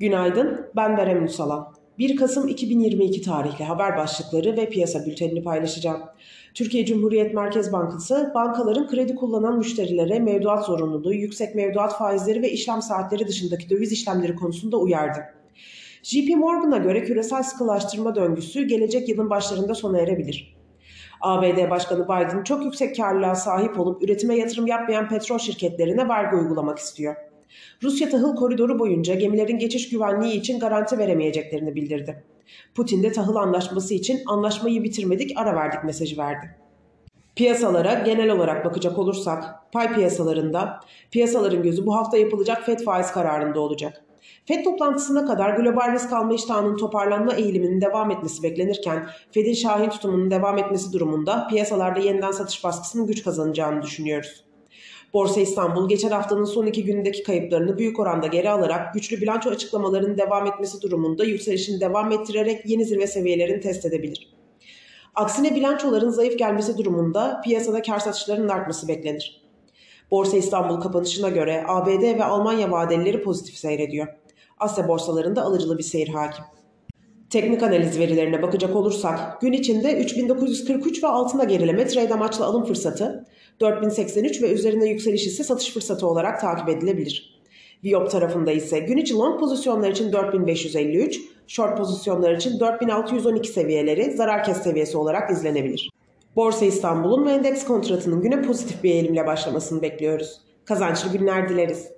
Günaydın, ben Berem Ünsalan. 1 Kasım 2022 tarihli haber başlıkları ve piyasa bültenini paylaşacağım. Türkiye Cumhuriyet Merkez Bankası, bankaların kredi kullanan müşterilere mevduat zorunluluğu, yüksek mevduat faizleri ve işlem saatleri dışındaki döviz işlemleri konusunda uyardı. JP Morgan'a göre küresel sıkılaştırma döngüsü gelecek yılın başlarında sona erebilir. ABD Başkanı Biden çok yüksek karlılığa sahip olup üretime yatırım yapmayan petrol şirketlerine vergi uygulamak istiyor. Rusya tahıl koridoru boyunca gemilerin geçiş güvenliği için garanti veremeyeceklerini bildirdi. Putin de tahıl anlaşması için anlaşmayı bitirmedik ara verdik mesajı verdi. Piyasalara genel olarak bakacak olursak pay piyasalarında piyasaların gözü bu hafta yapılacak FED faiz kararında olacak. FED toplantısına kadar global risk alma iştahının toparlanma eğiliminin devam etmesi beklenirken Fed'in şahin tutumunun devam etmesi durumunda piyasalarda yeniden satış baskısının güç kazanacağını düşünüyoruz. Borsa İstanbul geçen haftanın son iki günündeki kayıplarını büyük oranda geri alarak güçlü bilanço açıklamalarının devam etmesi durumunda yükselişini devam ettirerek yeni zirve seviyelerini test edebilir. Aksine bilançoların zayıf gelmesi durumunda piyasada kar satışlarının artması beklenir. Borsa İstanbul kapanışına göre ABD ve Almanya vadelileri pozitif seyrediyor. Asya borsalarında alıcılı bir seyir hakim. Teknik analiz verilerine bakacak olursak gün içinde 3943 ve altında gerileme trade amaçlı alım fırsatı, 4083 ve üzerine yükseliş ise satış fırsatı olarak takip edilebilir. Viyop tarafında ise gün içi long pozisyonlar için 4553, short pozisyonlar için 4612 seviyeleri zarar kes seviyesi olarak izlenebilir. Borsa İstanbul'un ve endeks kontratının güne pozitif bir eğilimle başlamasını bekliyoruz. Kazançlı günler dileriz.